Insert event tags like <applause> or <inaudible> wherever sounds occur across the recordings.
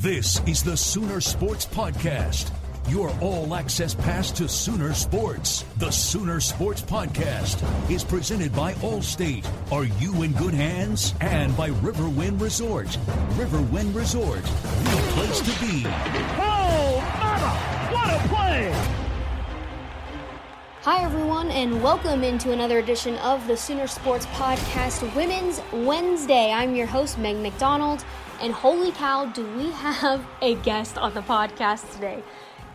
This is the Sooner Sports Podcast. Your all access pass to Sooner Sports. The Sooner Sports Podcast is presented by Allstate. Are you in good hands? And by Riverwind Resort. Riverwind Resort, the place to be. Oh, mama! What a play! Hi, everyone, and welcome into another edition of the Sooner Sports Podcast Women's Wednesday. I'm your host, Meg McDonald, and holy cow, do we have <laughs> a guest on the podcast today?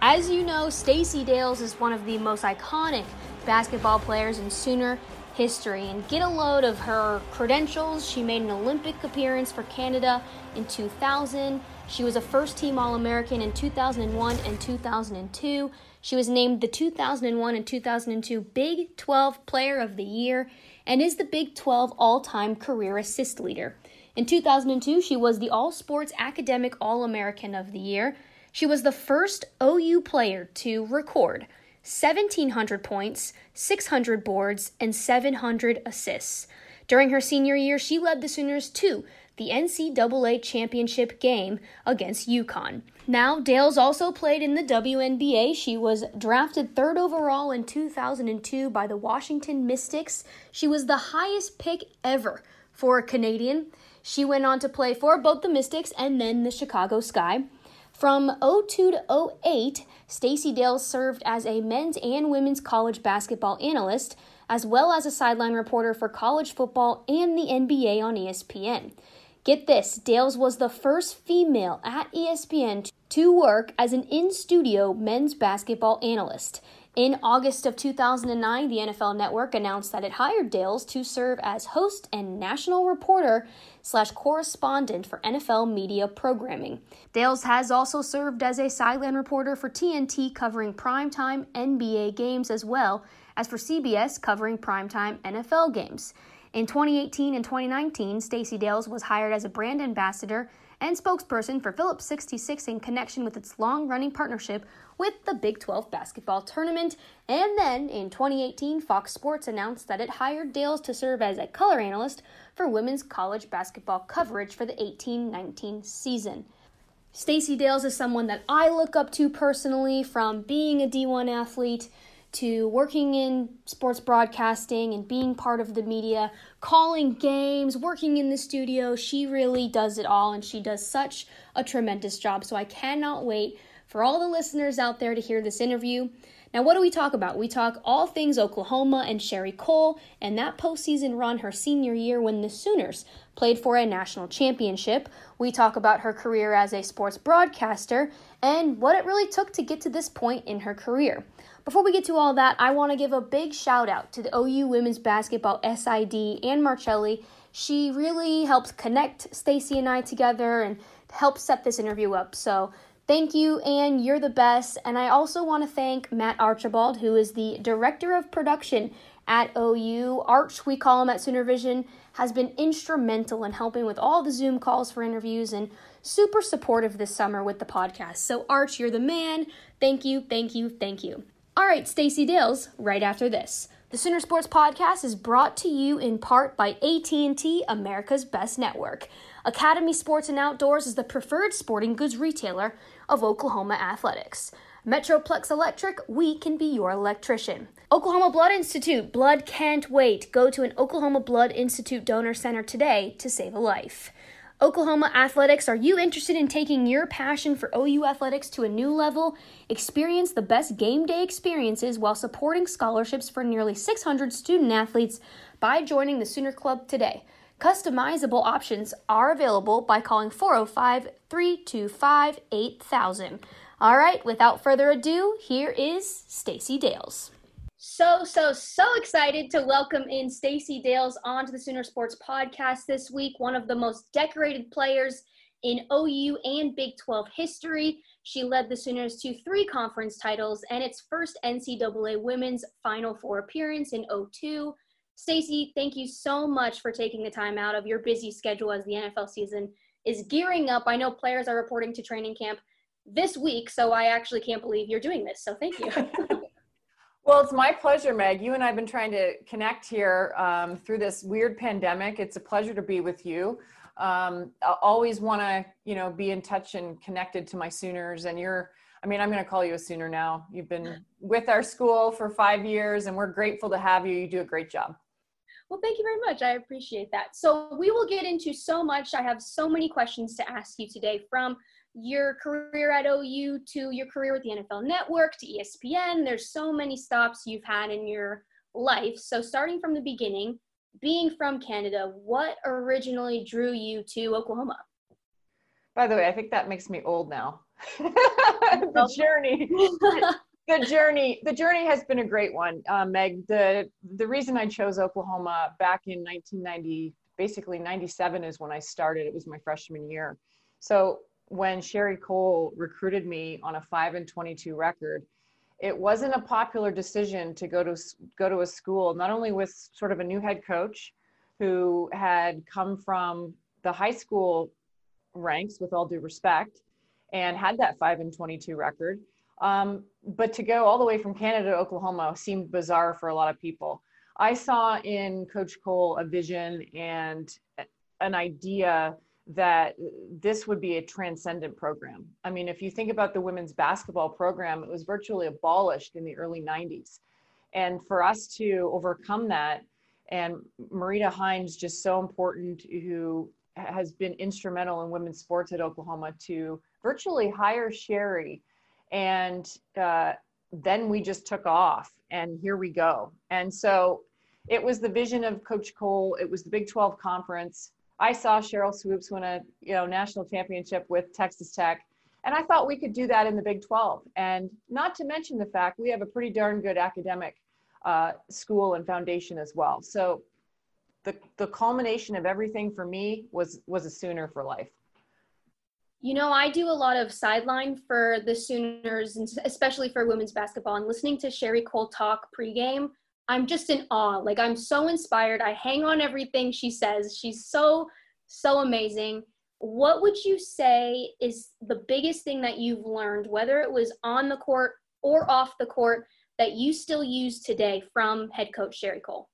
As you know, Stacey Dales is one of the most iconic basketball players in Sooner history. And get a load of her credentials. She made an Olympic appearance for Canada in 2000. She was a first team All American in 2001 and 2002. She was named the 2001 and 2002 Big 12 Player of the Year and is the Big 12 all time career assist leader. In 2002, she was the All Sports Academic All American of the Year. She was the first OU player to record 1,700 points, 600 boards, and 700 assists. During her senior year, she led the Sooners to the NCAA championship game against UConn. Now, Dales also played in the WNBA. She was drafted third overall in 2002 by the Washington Mystics. She was the highest pick ever for a Canadian. She went on to play for both the Mystics and then the Chicago Sky. From 02 to 08, Stacey Dale served as a men's and women's college basketball analyst, as well as a sideline reporter for college football and the NBA on ESPN. Get this Dales was the first female at ESPN to work as an in studio men's basketball analyst. In August of 2009, the NFL Network announced that it hired Dales to serve as host and national reporter slash correspondent for NFL media programming. Dales has also served as a sideline reporter for TNT covering primetime NBA games as well as for CBS covering primetime NFL games. In 2018 and 2019, Stacey Dales was hired as a brand ambassador and spokesperson for Phillips 66 in connection with its long running partnership with the Big 12 basketball tournament. And then in 2018, Fox Sports announced that it hired Dales to serve as a color analyst for women's college basketball coverage for the 18 19 season. Stacey Dales is someone that I look up to personally from being a D1 athlete to working in sports broadcasting and being part of the media, calling games, working in the studio. She really does it all and she does such a tremendous job. So I cannot wait for all the listeners out there to hear this interview. Now, what do we talk about? We talk all things Oklahoma and Sherri Coale and that postseason run her senior year when the Sooners played for a national championship. We talk about her career as a sports broadcaster and what it really took to get to this point in her career. Before we get to all that, I want to give a big shout out to the OU women's basketball SID and Marcelli. She really helped connect Stacey and I together and helped set this interview up. So thank you, and you're the best. And I also want to thank Matt Archibald, who is the director of production at OU. Arch, we call him at Sooner Vision, has been instrumental in helping with all the Zoom calls for interviews and super supportive this summer with the podcast. So, Arch, you're the man. Thank you, thank you, thank you. All right, Stacey Dales, right after this. The Sooner Sports Podcast is brought to you in part by AT&T, America's Best Network. Academy Sports and Outdoors is the preferred sporting goods retailer of Oklahoma athletics. Metroplex Electric, we can be your electrician. Oklahoma Blood Institute, blood can't wait. Go to an Oklahoma Blood Institute donor center today to save a life. Oklahoma Athletics, are you interested in taking your passion for OU athletics to a new level? Experience the best game day experiences while supporting scholarships for nearly 600 student athletes by joining the Sooner Club today. Customizable options are available by calling 405 325 8000. All right, without further ado, here is Stacey Dales. So, so, so excited to welcome in Stacey Dales onto the Sooner Sports podcast this week, one of the most decorated players in OU and Big 12 history. She led the Sooners to three conference titles and its first NCAA women's Final Four appearance in 02. Stacey, thank you so much for taking the time out of your busy schedule as the NFL season is gearing up. I know players are reporting to training camp this week, so I actually can't believe you're doing this. So thank you. <laughs> Well, it's my pleasure, Meg. You and I have been trying to connect here um, through this weird pandemic. It's a pleasure to be with you. Um, I always want to, you know, be in touch and connected to my Sooners. And you're, I mean, I'm going to call you a Sooner now. You've been <laughs> with our school for five years, and we're grateful to have you. You do a great job. Well, thank you very much. I appreciate that. So, we will get into so much. I have so many questions to ask you today from your career at OU to your career with the NFL Network to ESPN. There's so many stops you've had in your life. So, starting from the beginning, being from Canada, what originally drew you to Oklahoma? By the way, I think that makes me old now. <laughs> the journey. <laughs> the journey the journey has been a great one uh, meg. The the reason i chose oklahoma back in 1990 basically 97 is when i started. It was my freshman year. So when sherri coale recruited me on a 5 and 22 record, it wasn't a popular decision to go to go to a school not only with sort of a new head coach who had come from the high school ranks with all due respect and had that 5 and 22 record um, but to go all the way from canada to oklahoma seemed bizarre for a lot of people i saw in coach Coale a vision and an idea that this would be a transcendent program. I mean, if you think about the women's basketball program, it was virtually abolished in the early 90s. And for us to overcome that, and Marita Hynes, just so important, who has been instrumental in women's sports at Oklahoma, to virtually hire Sherri. And uh, then we just took off, and here we go. And so it was the vision of Coach coale it was the Big 12 conference I saw Sheryl Swoopes win a you know national championship with Texas Tech, and I thought we could do that in the Big 12. And not to mention the fact we have a pretty darn good academic uh, school and foundation as well. So the the culmination of everything for me was was a Sooner for life. You know, I do a lot of sideline for the Sooners, and especially for women's basketball. And listening to Sherri Coale talk pregame, I'm just in awe. Like I'm so inspired. I hang on everything she says. She's so so amazing. What would you say is the biggest thing that you've learned whether it was on the court or off the court that you still use today from head coach Sherri Coale?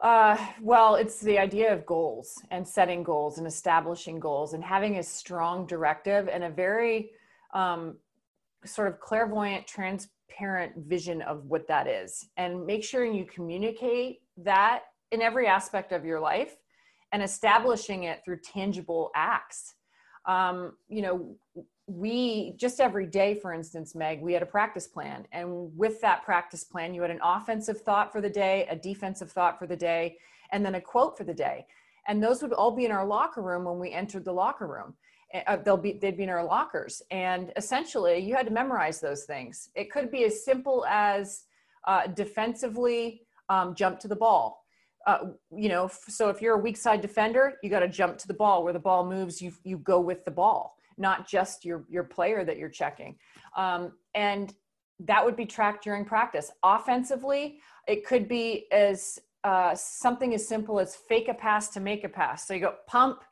Uh, well, it's the idea of goals and setting goals and establishing goals and having a strong directive and a very um, sort of clairvoyant, transparent vision of what that is. And make sure you communicate that in every aspect of your life and establishing it through tangible acts. Um, you know we just every day for instance meg we had a practice plan and with that practice plan you had an offensive thought for the day a defensive thought for the day and then a quote for the day. And those would all be in our locker room when we entered the locker room. Uh, they'll be they'd be in our lockers. And essentially you had to memorize those things. It could be as simple as uh, defensively um, jump to the ball. Uh, you know, so if you're a weak side defender, you got to jump to the ball. Where the ball moves. You you go with the ball, not just your your player that you're checking. Um, and that would be tracked during practice. Offensively, it could be as uh, something as simple as fake a pass to make a pass. So you go pump,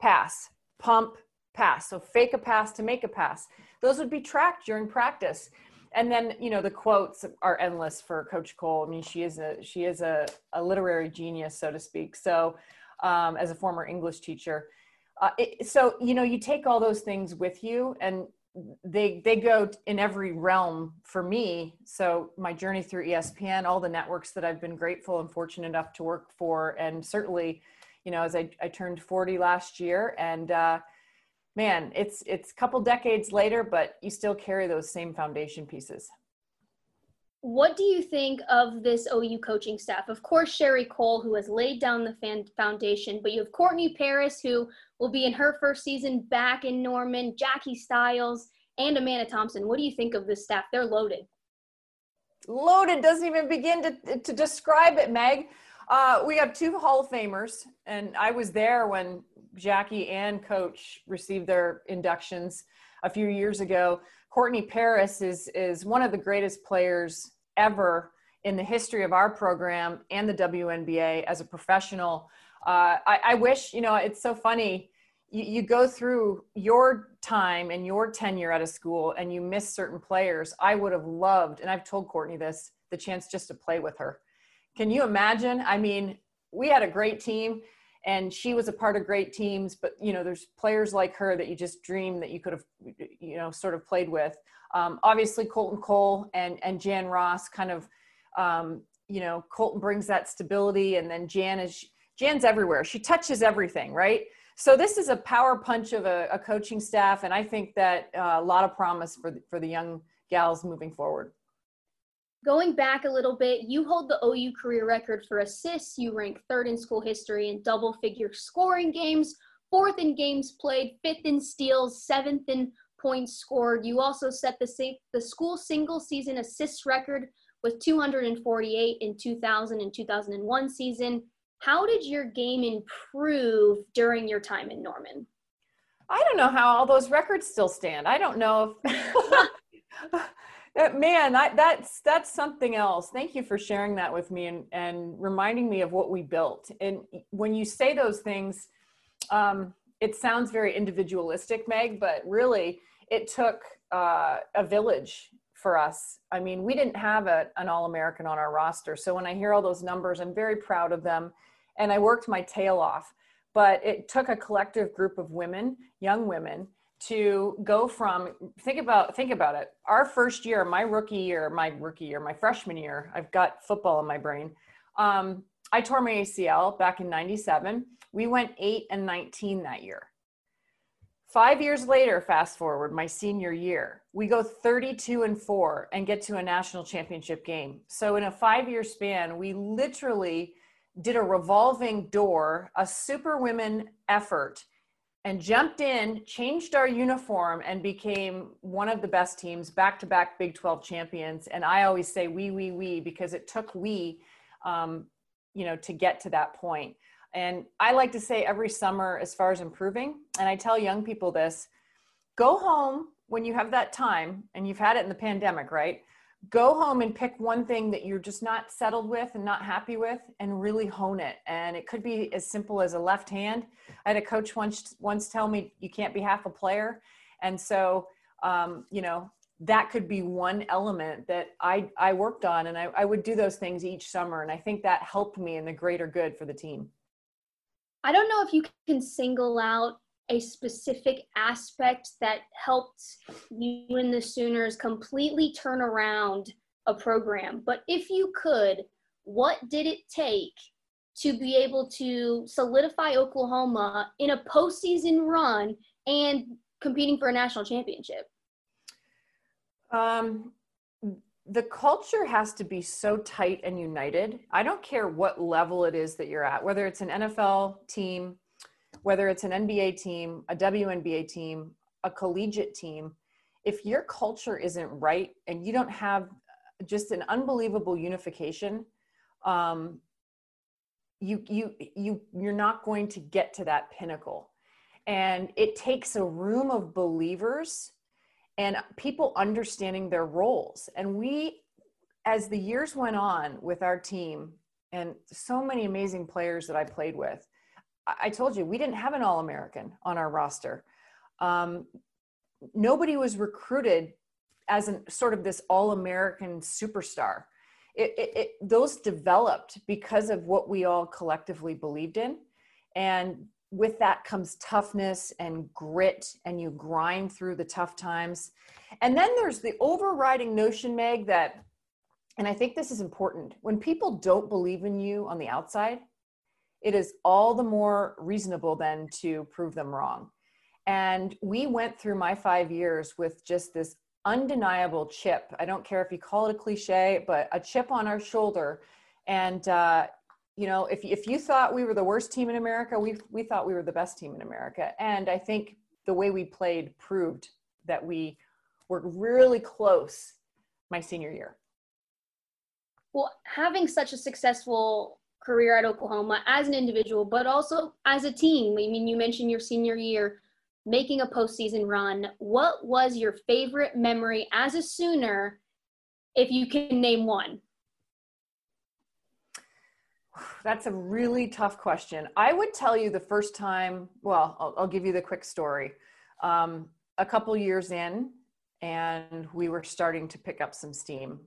pass, pump, pass. So fake a pass to make a pass. Those would be tracked during practice. And then, you know, the quotes are endless for Coach Coale. I mean, she is a she is a, a literary genius, so to speak. So, um, as a former English teacher, uh, it, so you know, you take all those things with you, and they they go in every realm for me. So my journey through espn all the networks that i've been grateful and fortunate enough to work for. And certainly you know as i, I turned 40 last year and uh, man it's it's a couple decades later but you still carry those same foundation pieces what do you think of this OU coaching staff? Of course, Sherri Coale, who has laid down the foundation, but you have Courtney Paris, who will be in her first season back in Norman, Jackie Stiles, and Amanda Thompson. What do you think of this staff? They're loaded. Loaded doesn't even begin to, to describe it, Meg. Uh, we have two Hall of Famers, and I was there when Jackie and Coach received their inductions a few years ago. Courtney Paris is is one of the greatest players ever in the history of our program and the WNBA as a professional. Uh, I, I, wish, you know, it's so funny. You, you, go through your time and your tenure at a school and you miss certain players. I would have loved, and I've told Courtney this, the chance just to play with her. Can you imagine? I mean, we had a great team and she was a part of great teams, but you know, there's players like her that you just dream that you could have, you know, sort of played with. Um, obviously, Colton Coale and and Jan Ross kind of, um, you know, Colton brings that stability, and then Jan is Jan's everywhere. She touches everything, right? So this is a power punch of a, a coaching staff, and I think that uh, a lot of promise for the, for the young gals moving forward. Going back a little bit, you hold the OU career record for assists. You rank third in school history in double figure scoring games, fourth in games played, fifth in steals, seventh in points scored. You also set the, the school single season assists record with 248 in 2000 and 2001 season. How did your game improve during your time in Norman? I don't know how all those records still stand. I don't know if <laughs> <laughs> man I, that's that's something else thank you for sharing that with me and and reminding me of what we built and when you say those things um, it sounds very individualistic meg but really it took uh, a village for us. I mean, we didn't have a, an All American on our roster. So when I hear all those numbers, I'm very proud of them. And I worked my tail off. But it took a collective group of women, young women, to go from think about think about it our first year my rookie year my rookie year my freshman year i've got football in my brain um, i tore my acl back in 97 we went 8 and 19 that year Five years later, fast forward, my senior year, we go 32 and four and get to a national championship game. So, in a five year span, we literally did a revolving door, a super women effort, and jumped in, changed our uniform, and became one of the best teams, back to back Big 12 champions. And I always say we, we, we, because it took we, um, you know, to get to that point. And I like to say every summer, as far as improving, and I tell young people this go home when you have that time, and you've had it in the pandemic, right? Go home and pick one thing that you're just not settled with and not happy with, and really hone it. And it could be as simple as a left hand. I had a coach once once tell me you can't be half a player, and so um, you know that could be one element that I, I worked on and I, I would do those things each summer and i think that helped me in the greater good for the team I don't know if you can single out a specific aspect that helped you and the Sooners completely turn around a program, but if you could, what did it take to be able to solidify Oklahoma in a postseason run and competing for a national championship? Um, the culture has to be so tight and united. I don't care what level it is that you're at, whether it's an NFL team, whether it's an NBA team, a WNBA team, a collegiate team. If your culture isn't right and you don't have just an unbelievable unification, um, you you you you're not going to get to that pinnacle and it takes a room of believers and people understanding their roles. And we as the years went on with our team and so many amazing players that i played with i told you we didn't have an all-american on our roster. Um, nobody was recruited as an sort of this all-american superstar. It, it, it, those developed because of what we all collectively believed in. And with that comes toughness and grit and you grind through the tough times and then there's the overriding notion meg that and i think this is important when people don't believe in you on the outside it is all the more reasonable then to prove them wrong and we went through my five years with just this undeniable chip. I don't care if you call it a cliche, but a chip on our shoulder. And, uh, you know, if, if you thought we were the worst team in America, we, we thought we were the best team in America. And I think the way we played proved that we were really close my senior year. Well, having such a successful career at Oklahoma as an individual, but also as a team, I mean, you mentioned your senior year making a postseason run, what was your favorite memory as a Sooner, if you can name one? That's a really tough question. I would tell you the first time, well, I'll, I'll give you the quick story. Um, a couple years in, and we were starting to pick up some steam.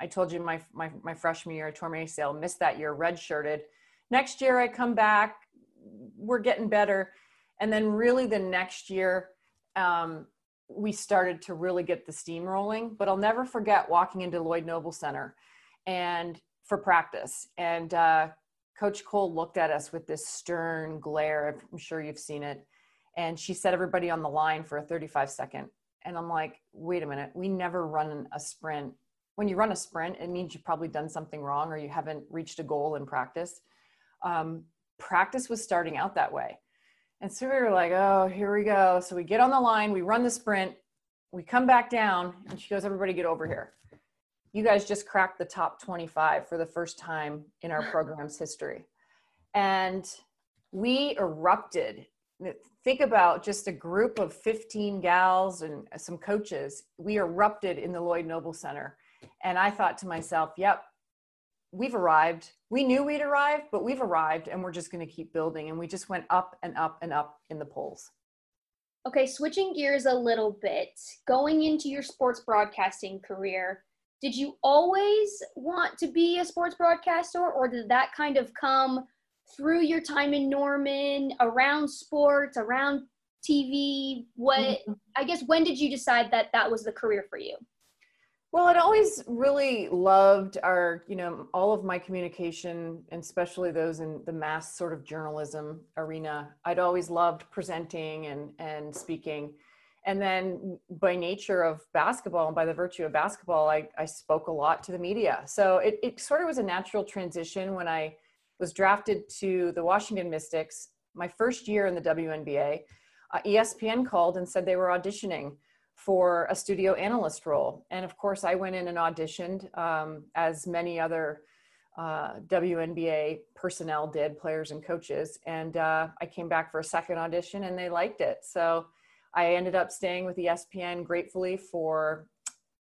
I told you my, my, my freshman year, I tore my ACL, missed that year, redshirted. Next year, I come back, we're getting better and then really the next year um, we started to really get the steam rolling but i'll never forget walking into lloyd noble center and for practice. And uh, coach coale looked at us with this stern glare. I'm sure you've seen it. And she set everybody on the line for a 35 second. And i'm like wait a minute. We never run a sprint. When you run a sprint it means you've probably done something wrong or you haven't reached a goal in practice. Um, practice was starting out that way. And so we were like, oh, here we go. So we get on the line, we run the sprint, we come back down, and she goes, everybody get over here. You guys just cracked the top 25 for the first time in our <laughs> program's history. And we erupted. Think about just a group of 15 gals and some coaches. We erupted in the Lloyd Noble Center. And I thought to myself, yep, we've arrived. We knew we'd arrived, but we've arrived and we're just going to keep building. And we just went up and up and up in the polls. Okay, switching gears a little bit, going into your sports broadcasting career, did you always want to be a sports broadcaster or did that kind of come through your time in Norman, around sports, around TV? What, mm-hmm. I guess, when did you decide that that was the career for you? Well, I'd always really loved our, you know, all of my communication, and especially those in the mass sort of journalism arena. I'd always loved presenting and and speaking. And then by nature of basketball and by the virtue of basketball, I, I spoke a lot to the media. So it, it sort of was a natural transition when I was drafted to the Washington Mystics. My first year in the WNBA, uh, ESPN called and said they were auditioning for a studio analyst role. And of course, I went in and auditioned, um, as many other uh, WNBA personnel did, players and coaches. And uh, I came back for a second audition and they liked it. So I ended up staying with ESPN gratefully for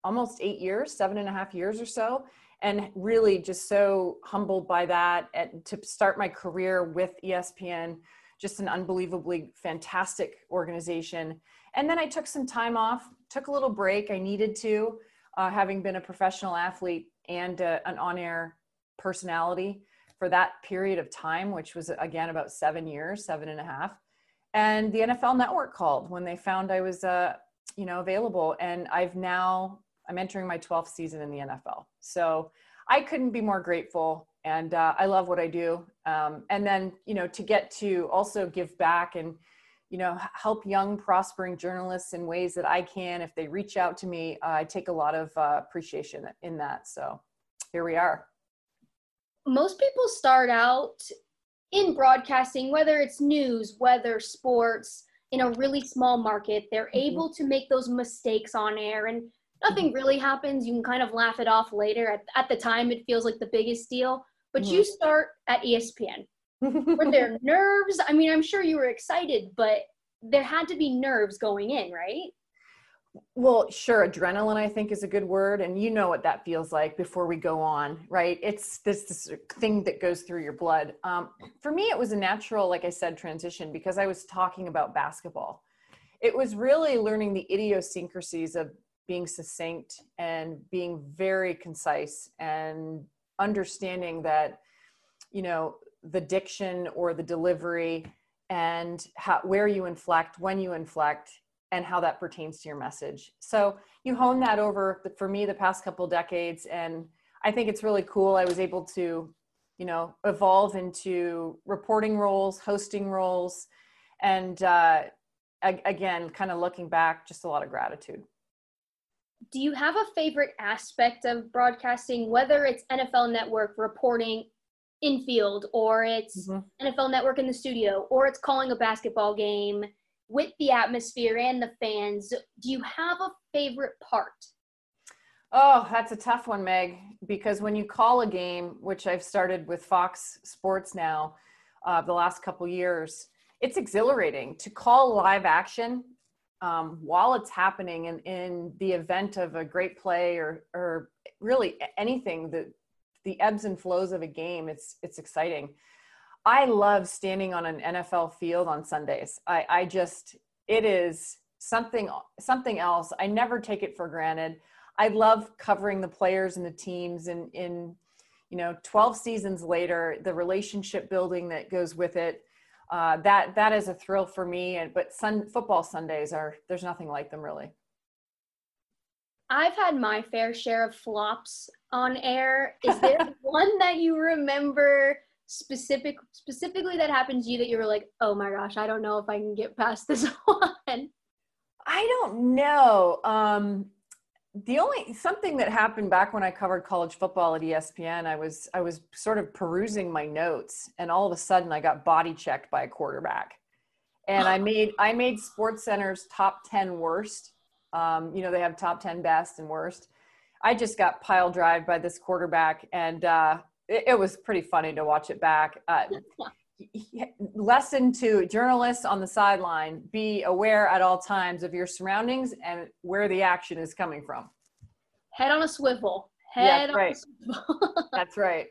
almost eight years, seven and a half years or so. And really just so humbled by that and to start my career with ESPN, just an unbelievably fantastic organization and then I took some time off, took a little break. I needed to, uh, having been a professional athlete and uh, an on air personality for that period of time, which was again about seven years, seven and a half. And the NFL Network called when they found I was, uh, you know, available. And I've now I'm entering my 12th season in the NFL. So I couldn't be more grateful, and uh, I love what I do. Um, and then you know to get to also give back and you know help young prospering journalists in ways that i can if they reach out to me uh, i take a lot of uh, appreciation in that so here we are most people start out in broadcasting whether it's news whether sports in a really small market they're mm-hmm. able to make those mistakes on air and nothing mm-hmm. really happens you can kind of laugh it off later at, at the time it feels like the biggest deal but mm-hmm. you start at ESPN. <laughs> were there nerves? I mean, I'm sure you were excited, but there had to be nerves going in, right? Well, sure. Adrenaline, I think, is a good word. And you know what that feels like before we go on, right? It's this, this thing that goes through your blood. Um, for me, it was a natural, like I said, transition because I was talking about basketball. It was really learning the idiosyncrasies of being succinct and being very concise and understanding that, you know, the diction or the delivery and how, where you inflect, when you inflect, and how that pertains to your message. So you hone that over for me the past couple decades, and I think it's really cool. I was able to, you know, evolve into reporting roles, hosting roles, and uh, again, kind of looking back, just a lot of gratitude. Do you have a favorite aspect of broadcasting, whether it's NFL Network reporting in field or it's mm-hmm. NFL Network in the studio, or it's calling a basketball game? With the atmosphere and the fans, do you have a favorite part? Oh, that's a tough one, Meg, because when you call a game, which I've started with Fox Sports now uh, the last couple years, it's exhilarating to call live action um, while it's happening in, in the event of a great play or, or really anything, the, the ebbs and flows of a game, it's, it's exciting. I love standing on an NFL field on Sundays. I, I just, it is something, something else. I never take it for granted. I love covering the players and the teams and in, you know, 12 seasons later, the relationship building that goes with it. Uh, that, that is a thrill for me. And, but sun football Sundays are, there's nothing like them really. I've had my fair share of flops on air. Is there <laughs> one that you remember specific specifically that happened to you that you were like, oh my gosh, I don't know if I can get past this <laughs> one? I don't know. Um, the only something that happened back when I covered college football at ESPN, I was I was sort of perusing my notes, and all of a sudden I got body checked by a quarterback, and I <gasps> made I made Sports Center's top ten worst. Um, you know they have top ten best and worst. I just got pile drive by this quarterback, and uh, it, it was pretty funny to watch it back. Uh, <laughs> lesson to journalists on the sideline be aware at all times of your surroundings and where the action is coming from head on a swivel head yeah, right. <laughs> that's right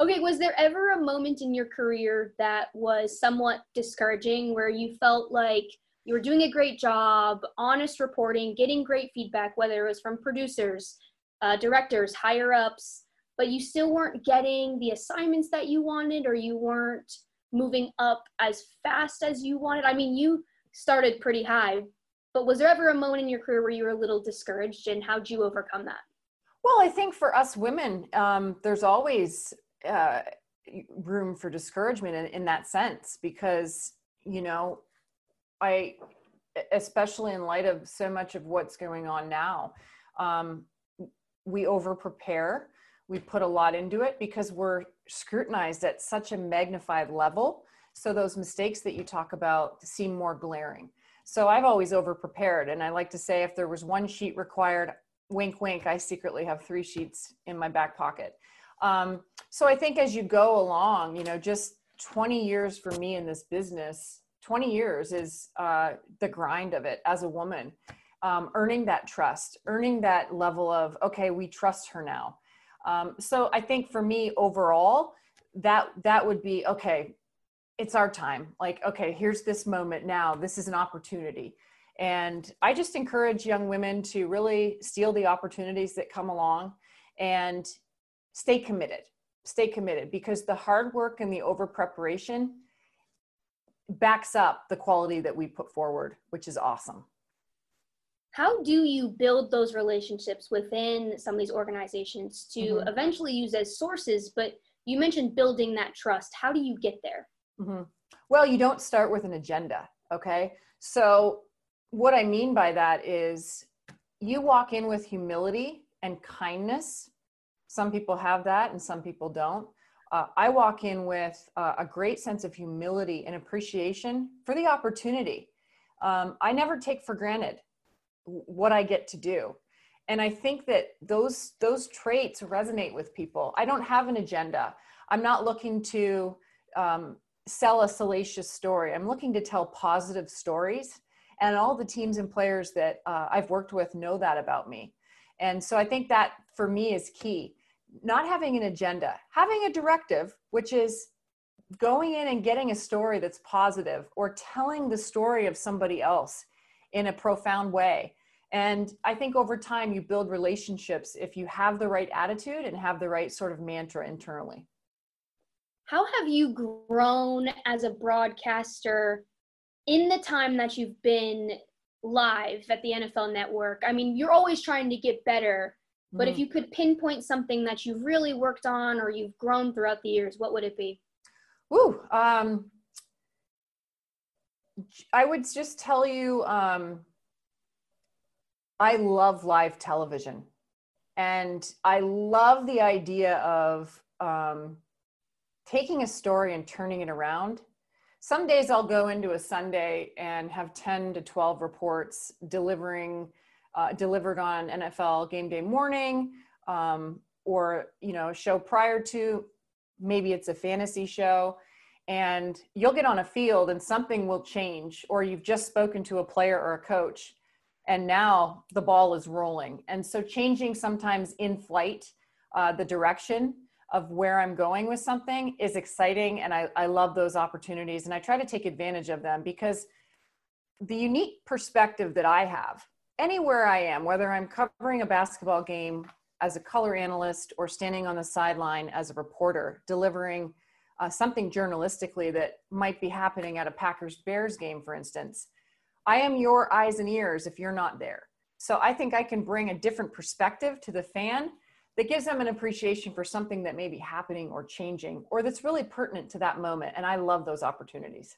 okay was there ever a moment in your career that was somewhat discouraging where you felt like you were doing a great job honest reporting getting great feedback whether it was from producers uh, directors higher ups but you still weren't getting the assignments that you wanted or you weren't moving up as fast as you wanted? I mean, you started pretty high, but was there ever a moment in your career where you were a little discouraged and how'd you overcome that? Well, I think for us women, um, there's always uh, room for discouragement in, in that sense because, you know, I, especially in light of so much of what's going on now, um, we over prepare we put a lot into it because we're scrutinized at such a magnified level. So those mistakes that you talk about seem more glaring. So I've always over prepared. And I like to say if there was one sheet required, wink, wink, I secretly have three sheets in my back pocket. Um, so I think as you go along, you know, just 20 years for me in this business, 20 years is uh, the grind of it as a woman. Um, earning that trust, earning that level of, okay, we trust her now. Um, so I think for me overall, that that would be okay. It's our time. Like, okay, here's this moment now. This is an opportunity. And I just encourage young women to really steal the opportunities that come along and stay committed. Stay committed because the hard work and the over preparation backs up the quality that we put forward, which is awesome how do you build those relationships within some of these organizations to mm-hmm. eventually use as sources? But you mentioned building that trust. How do you get there? Mm-hmm. well you don't start with an agenda okay? So what i mean by that is you walk in with humility and kindness. Some people have that and some people don't. Uh, i walk in with uh, a great sense of humility and appreciation for the opportunity. Um, i never take for granted what I get to do. and i think that those those traits resonate with people. I don't have an agenda. I'm not looking to um, sell a salacious story. I'm looking to tell positive stories. And all the teams and players that uh, i've worked with know that about me. And so i think that for me is key. Not having an agenda. Having a directive which is going in and getting a story that's positive or telling the story of somebody else in a profound way and I think over time, you build relationships if you have the right attitude and have the right sort of mantra internally. How have you grown as a broadcaster in the time that you've been live at the NFL network? I mean, you're always trying to get better, but mm. if you could pinpoint something that you've really worked on or you've grown throughout the years, what would it be? Ooh, um, I would just tell you um, I love live television. And I love the idea of um, taking a story and turning it around. Some days I'll go into a Sunday and have 10 to 12 reports delivering, uh, delivered on NFL game day morning um, or, you know, show prior to, maybe it's a fantasy show and you'll get on a field and something will change or you've just spoken to a player or a coach and now the ball is rolling. And so changing sometimes in flight uh, the direction of where i'm going with something is exciting and I, I love those opportunities and i try to take advantage of them because the unique perspective that i have anywhere i am whether i'm covering a basketball game as a color analyst or standing on the sideline as a reporter delivering uh, something journalistically that might be happening at a packers bears game for instance I am your eyes and ears if you're not there. So I think I can bring a different perspective to the fan that gives them an appreciation for something that may be happening or changing or that's really pertinent to that moment. And I love those opportunities.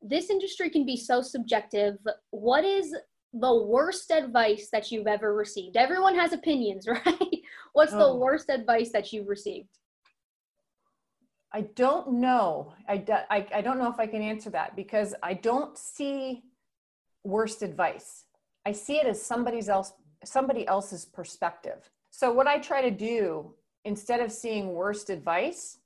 This industry can be so subjective. What is the worst advice that you've ever received? Everyone has opinions, <laughs> right? What's oh. the worst advice that you've received? I don't know. I, I, I don't know if I can answer that because I don't see worst advice. I see it as somebody's else somebody else's perspective. So what I try to do instead of seeing worst advice,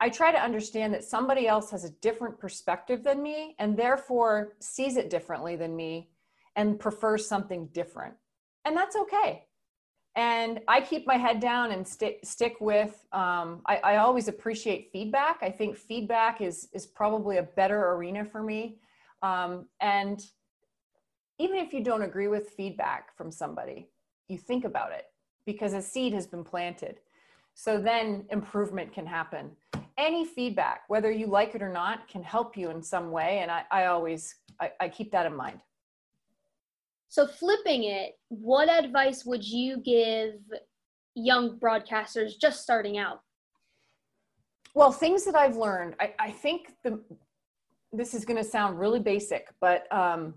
I try to understand that somebody else has a different perspective than me and therefore sees it differently than me and prefers something different. And that's okay and I keep my head down and stick stick with. Um, I, I, always appreciate feedback. I think feedback is is probably a better arena for me. Um, and even if you don't agree with feedback from somebody, you think about it because a seed has been planted. So then improvement can happen. Any feedback, whether you like it or not, can help you in some way. And I, I always I, I keep that in mind. So, flipping it, what advice would you give young broadcasters just starting out? Well, things that I've learned, I, I think the this is going to sound really basic, but um,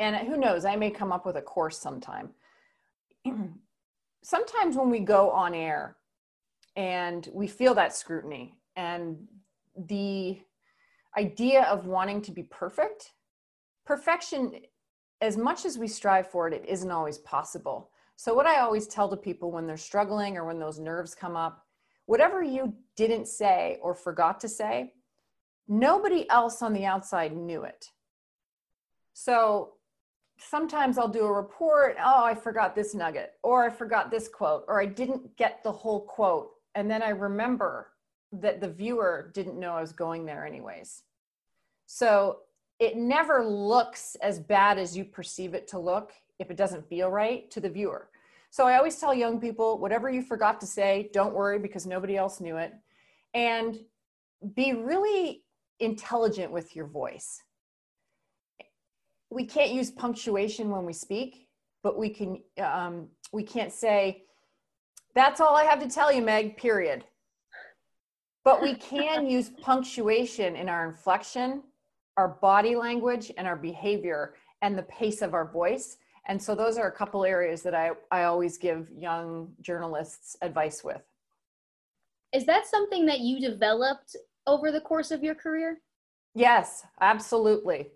and who knows, I may come up with a course sometime. <clears throat> Sometimes when we go on air and we feel that scrutiny and the idea of wanting to be perfect, perfection as much as we strive for it, it isn't always possible. So, what I always tell to people when they're struggling or when those nerves come up, whatever you didn't say or forgot to say, nobody else on the outside knew it. So, sometimes I'll do a report, oh, I forgot this nugget, or I forgot this quote, or I didn't get the whole quote. And then I remember that the viewer didn't know I was going there, anyways. So, it never looks as bad as you perceive it to look if it doesn't feel right to the viewer. So I always tell young people whatever you forgot to say, don't worry because nobody else knew it. And be really intelligent with your voice. We can't use punctuation when we speak, but we can um, we can't say that's all I have to tell you, Meg, period. But we can <laughs> use punctuation in our inflection our body language and our behavior and the pace of our voice. And so those are a couple areas that I, I always give young journalists advice with. Is that something that you developed over the course of your career? Yes, absolutely.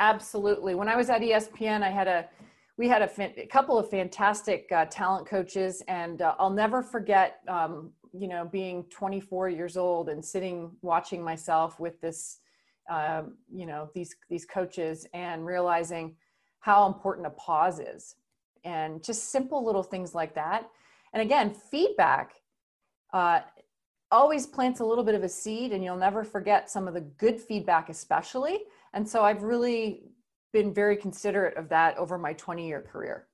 Absolutely. When I was at ESPN, I had a we had a, a couple of fantastic uh, talent coaches, and uh, I'll never forget, um, you know, being 24 years old and sitting watching myself with this, um, you know, these these coaches, and realizing how important a pause is, and just simple little things like that. And again, feedback uh, always plants a little bit of a seed, and you'll never forget some of the good feedback, especially. And so I've really been very considerate of that over my 20 year career.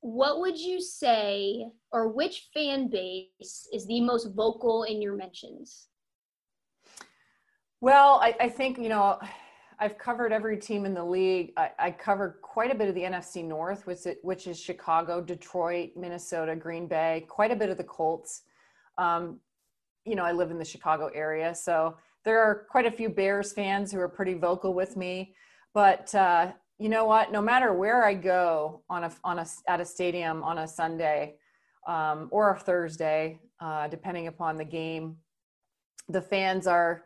What would you say, or which fan base is the most vocal in your mentions? Well, I, I think, you know, I've covered every team in the league. I, I covered quite a bit of the NFC North, which, it, which is Chicago, Detroit, Minnesota, Green Bay, quite a bit of the Colts. Um, you know, I live in the Chicago area. So there are quite a few Bears fans who are pretty vocal with me. But uh, you know what? No matter where I go on a on a at a stadium on a Sunday um, or a Thursday, uh, depending upon the game, the fans are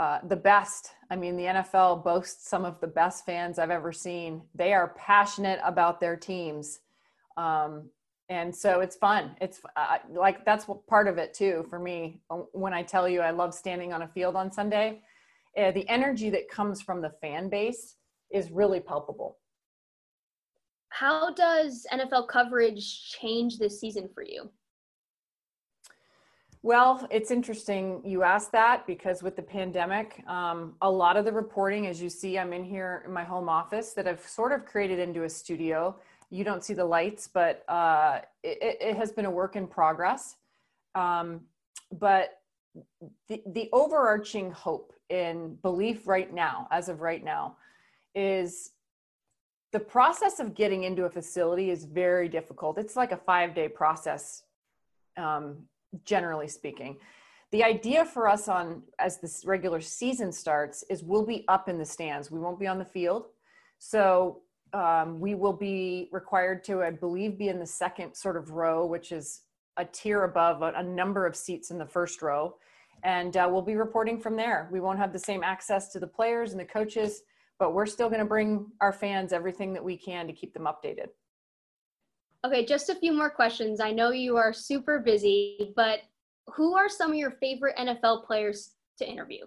uh, the best. I mean, the NFL boasts some of the best fans I've ever seen. They are passionate about their teams. Um, and so it's fun. It's uh, like that's part of it too for me. When I tell you I love standing on a field on Sunday, uh, the energy that comes from the fan base is really palpable. How does NFL coverage change this season for you? Well, it's interesting you asked that because with the pandemic, um, a lot of the reporting, as you see, I'm in here in my home office that I've sort of created into a studio. You don't see the lights, but uh, it, it, has been a work in progress. Um, but the, the overarching hope and belief right now, as of right now, is the process of getting into a facility is very difficult. It's like a five day process, um, generally speaking. The idea for us on as this regular season starts is we'll be up in the stands. We won't be on the field. So um, we will be required to, I believe, be in the second sort of row, which is a tier above a, a number of seats in the first row. And uh, we'll be reporting from there. We won't have the same access to the players and the coaches but we're still going to bring our fans everything that we can to keep them updated. Okay, just a few more questions. I know you are super busy, but who are some of your favorite NFL players to interview?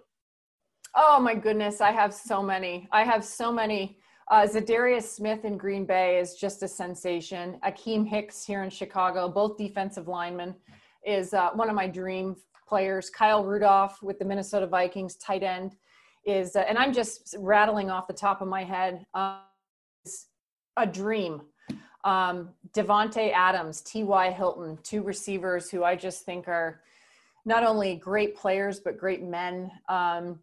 Oh my goodness, I have so many. I have so many. Uh, Za'Darius Smith in Green Bay is just a sensation. Akiem Hicks here in Chicago, both defensive linemen, is uh, one of my dream players. Kyle Rudolph with the Minnesota Vikings, tight end is, uh, and I'm just rattling off the top of my head, uh, a dream. Um, Davante Adams, T.Y. Hilton, two receivers who I just think are not only great players, but great men. Um,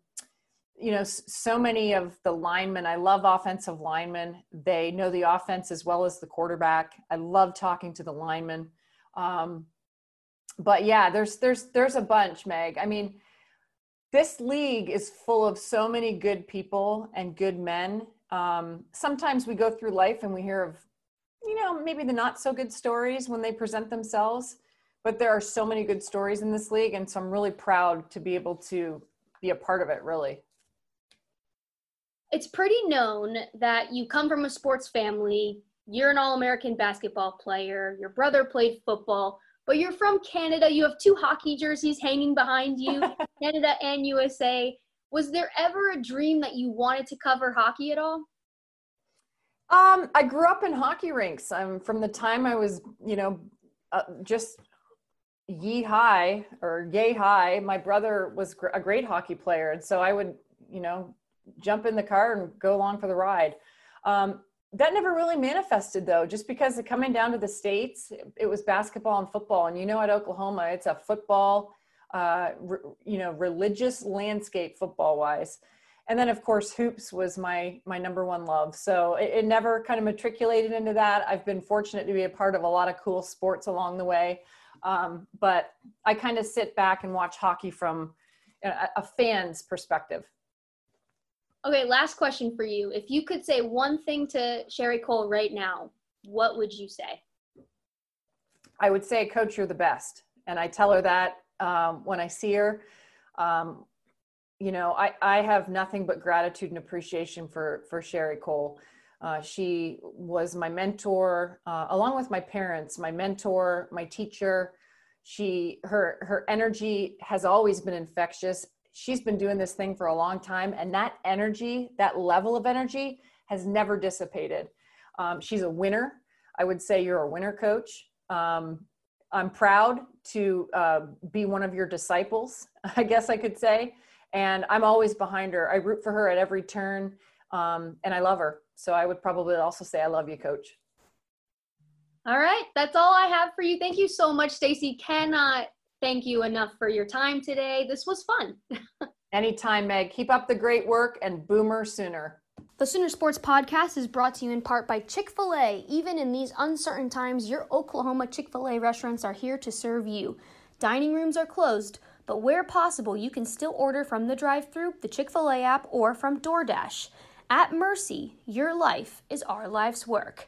you know, so many of the linemen, I love offensive linemen. They know the offense as well as the quarterback. I love talking to the linemen. Um, but yeah, there's, there's, there's a bunch, Meg. I mean, this league is full of so many good people and good men. Um, sometimes we go through life and we hear of, you know, maybe the not so good stories when they present themselves, but there are so many good stories in this league. And so I'm really proud to be able to be a part of it, really. It's pretty known that you come from a sports family. You're an All American basketball player. Your brother played football but you're from Canada. You have two hockey jerseys hanging behind you, <laughs> Canada and USA. Was there ever a dream that you wanted to cover hockey at all? Um, I grew up in hockey rinks. Um, from the time I was, you know, uh, just ye high or yay high. My brother was gr- a great hockey player, and so I would, you know, jump in the car and go along for the ride. Um, that never really manifested though just because coming down to the states it was basketball and football and you know at oklahoma it's a football uh, re, you know religious landscape football wise and then of course hoops was my my number one love so it, it never kind of matriculated into that i've been fortunate to be a part of a lot of cool sports along the way um, but i kind of sit back and watch hockey from a, a fan's perspective Okay, last question for you. If you could say one thing to sherri coale right now, what would you say? I would say, Coach, you're the best. And I tell her that um, when I see her. Um, you know, I, I have nothing but gratitude and appreciation for, for Sherri Coale. Uh, she was my mentor, uh, along with my parents, my mentor, my teacher. She, her, her energy has always been infectious. She's been doing this thing for a long time, and that energy, that level of energy, has never dissipated. Um, she's a winner. I would say you're a winner coach. Um, I'm proud to uh, be one of your disciples, <laughs> I guess I could say. And I'm always behind her. I root for her at every turn, um, and I love her. So I would probably also say, I love you, coach. All right. That's all I have for you. Thank you so much, Stacey. Cannot thank you enough for your time today. This was fun. <laughs> Anytime, Meg. Keep up the great work and boomer sooner. The Sooner Sports Podcast is brought to you in part by Chick fil A. Even in these uncertain times, your Oklahoma Chick fil A restaurants are here to serve you. Dining rooms are closed, but where possible, you can still order from the drive through, the Chick fil A app, or from DoorDash. At Mercy, your life is our life's work.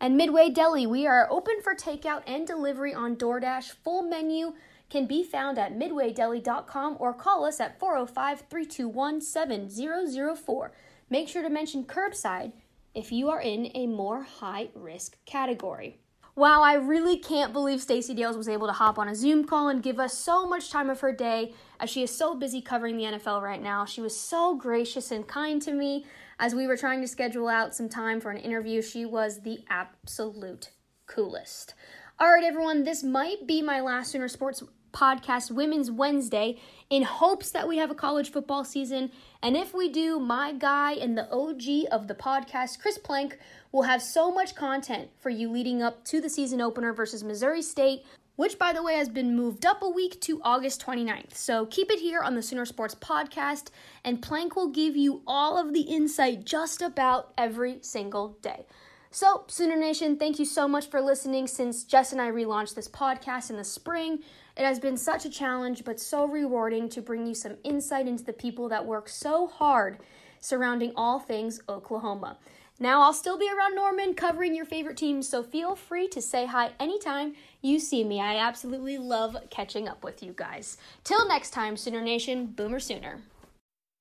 And Midway Deli, we are open for takeout and delivery on DoorDash. Full menu can be found at midwaydeli.com or call us at 405 321 7004. Make sure to mention curbside if you are in a more high risk category. Wow, I really can't believe Stacey Dales was able to hop on a Zoom call and give us so much time of her day as she is so busy covering the NFL right now. She was so gracious and kind to me as we were trying to schedule out some time for an interview. She was the absolute coolest. All right, everyone, this might be my last Sooner Sports podcast Women's Wednesday in hopes that we have a college football season. And if we do, my guy and the OG of the podcast, Chris Plank, will have so much content for you leading up to the season opener versus Missouri State, which, by the way, has been moved up a week to August 29th. So keep it here on the Sooner Sports podcast, and Plank will give you all of the insight just about every single day. So, Sooner Nation, thank you so much for listening since Jess and I relaunched this podcast in the spring. It has been such a challenge, but so rewarding to bring you some insight into the people that work so hard surrounding all things Oklahoma. Now, I'll still be around Norman covering your favorite teams, so feel free to say hi anytime you see me. I absolutely love catching up with you guys. Till next time, Sooner Nation, Boomer Sooner.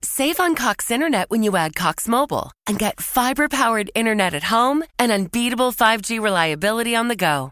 Save on Cox Internet when you add Cox Mobile and get fiber powered internet at home and unbeatable 5G reliability on the go.